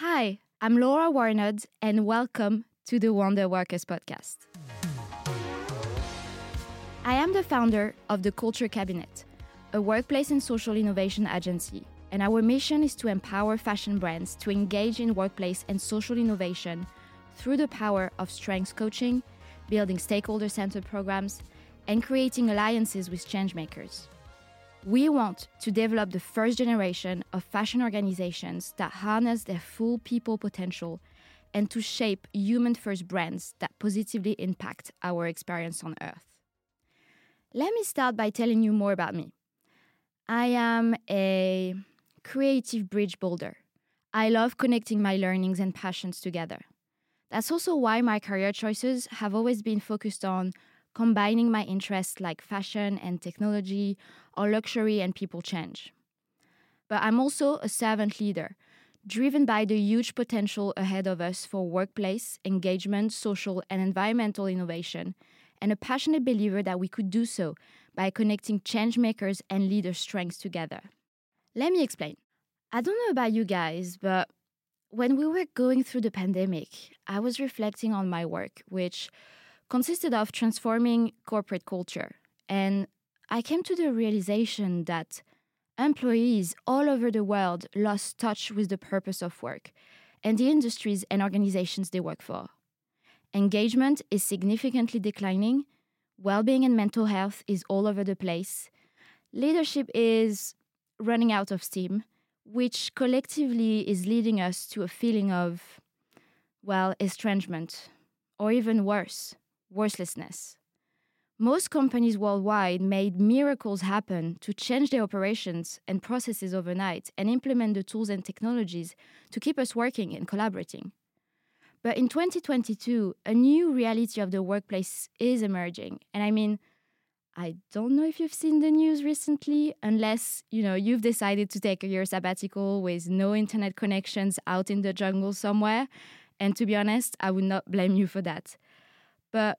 Hi, I'm Laura Warnod, and welcome to the Wonder Workers podcast. I am the founder of the Culture Cabinet, a workplace and social innovation agency, and our mission is to empower fashion brands to engage in workplace and social innovation through the power of strengths coaching, building stakeholder centered programs, and creating alliances with changemakers. We want to develop the first generation of fashion organizations that harness their full people potential and to shape human first brands that positively impact our experience on Earth. Let me start by telling you more about me. I am a creative bridge builder. I love connecting my learnings and passions together. That's also why my career choices have always been focused on combining my interests like fashion and technology or luxury and people change. But I'm also a servant leader, driven by the huge potential ahead of us for workplace, engagement, social, and environmental innovation, and a passionate believer that we could do so by connecting changemakers and leaders' strengths together. Let me explain. I don't know about you guys, but when we were going through the pandemic, I was reflecting on my work, which consisted of transforming corporate culture. And I came to the realization that employees all over the world lost touch with the purpose of work and the industries and organizations they work for. Engagement is significantly declining, well being and mental health is all over the place, leadership is running out of steam, which collectively is leading us to a feeling of, well, estrangement, or even worse, worthlessness. Most companies worldwide made miracles happen to change their operations and processes overnight and implement the tools and technologies to keep us working and collaborating. But in 2022, a new reality of the workplace is emerging. And I mean, I don't know if you've seen the news recently, unless, you know, you've decided to take a year sabbatical with no internet connections out in the jungle somewhere. And to be honest, I would not blame you for that. But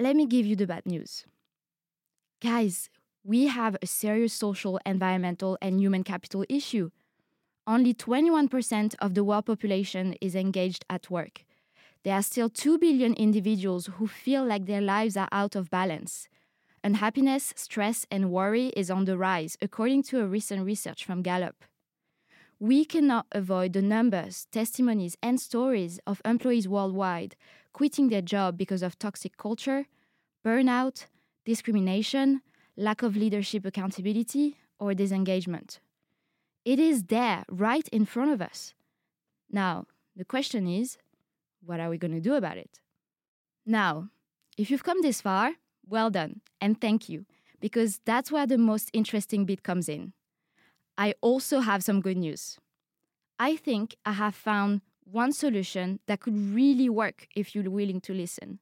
let me give you the bad news. Guys, we have a serious social, environmental, and human capital issue. Only 21% of the world population is engaged at work. There are still 2 billion individuals who feel like their lives are out of balance. Unhappiness, stress, and worry is on the rise, according to a recent research from Gallup we cannot avoid the numbers, testimonies, and stories of employees worldwide quitting their job because of toxic culture, burnout, discrimination, lack of leadership accountability, or disengagement. It is there, right in front of us. Now, the question is what are we going to do about it? Now, if you've come this far, well done, and thank you, because that's where the most interesting bit comes in. I also have some good news. I think I have found one solution that could really work if you're willing to listen.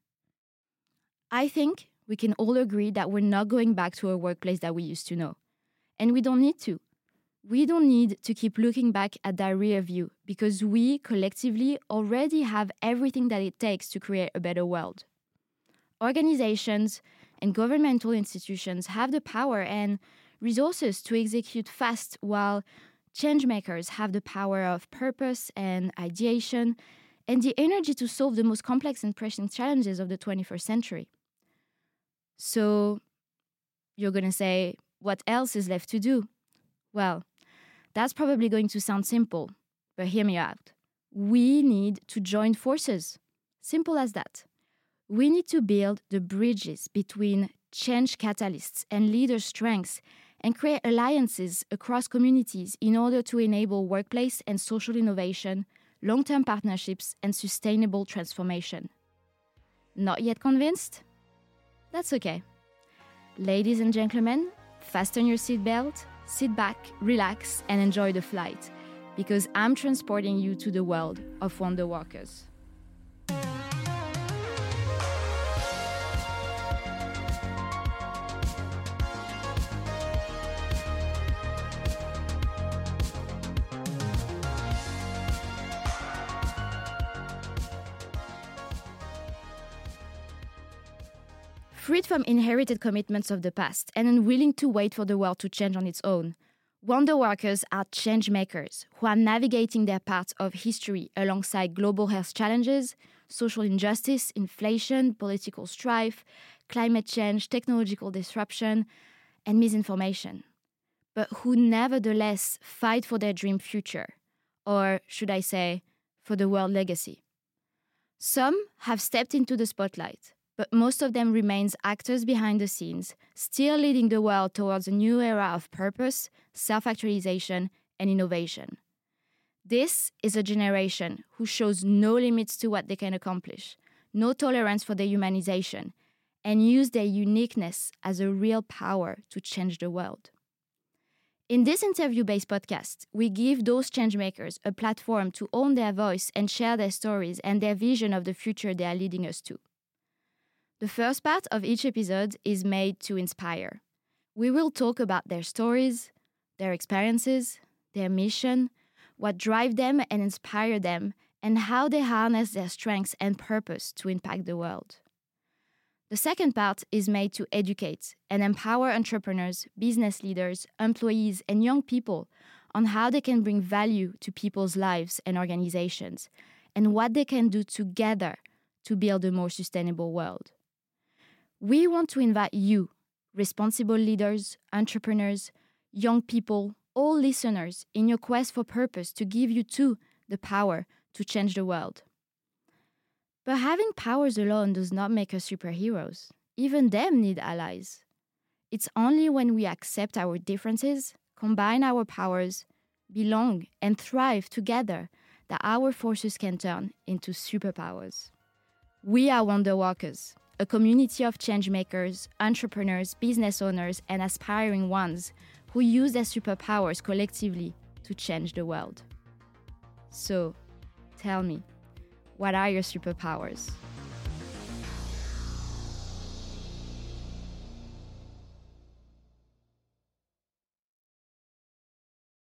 I think we can all agree that we're not going back to a workplace that we used to know. And we don't need to. We don't need to keep looking back at that rear view because we collectively already have everything that it takes to create a better world. Organizations and governmental institutions have the power and resources to execute fast, while changemakers have the power of purpose and ideation and the energy to solve the most complex and pressing challenges of the 21st century. So, you're going to say, what else is left to do? Well, that's probably going to sound simple, but hear me out. We need to join forces. Simple as that. We need to build the bridges between change catalysts and leader strengths and create alliances across communities in order to enable workplace and social innovation, long term partnerships, and sustainable transformation. Not yet convinced? That's okay. Ladies and gentlemen, fasten your seatbelt, sit back, relax, and enjoy the flight because I'm transporting you to the world of Wonder Workers. Freed from inherited commitments of the past and unwilling to wait for the world to change on its own, Wonder workers are change makers who are navigating their parts of history alongside global health challenges, social injustice, inflation, political strife, climate change, technological disruption, and misinformation, but who nevertheless fight for their dream future, or should I say, for the world legacy. Some have stepped into the spotlight, but most of them remains actors behind the scenes, still leading the world towards a new era of purpose, self-actualization, and innovation. This is a generation who shows no limits to what they can accomplish, no tolerance for dehumanization, and use their uniqueness as a real power to change the world. In this interview based podcast, we give those changemakers a platform to own their voice and share their stories and their vision of the future they are leading us to. The first part of each episode is made to inspire. We will talk about their stories, their experiences, their mission, what drive them and inspire them, and how they harness their strengths and purpose to impact the world. The second part is made to educate and empower entrepreneurs, business leaders, employees, and young people on how they can bring value to people's lives and organizations, and what they can do together to build a more sustainable world. We want to invite you, responsible leaders, entrepreneurs, young people, all listeners, in your quest for purpose to give you too the power to change the world. But having powers alone does not make us superheroes. Even them need allies. It's only when we accept our differences, combine our powers, belong, and thrive together that our forces can turn into superpowers. We are Wonder Workers, a community of changemakers, entrepreneurs, business owners, and aspiring ones who use their superpowers collectively to change the world. So, tell me, what are your superpowers?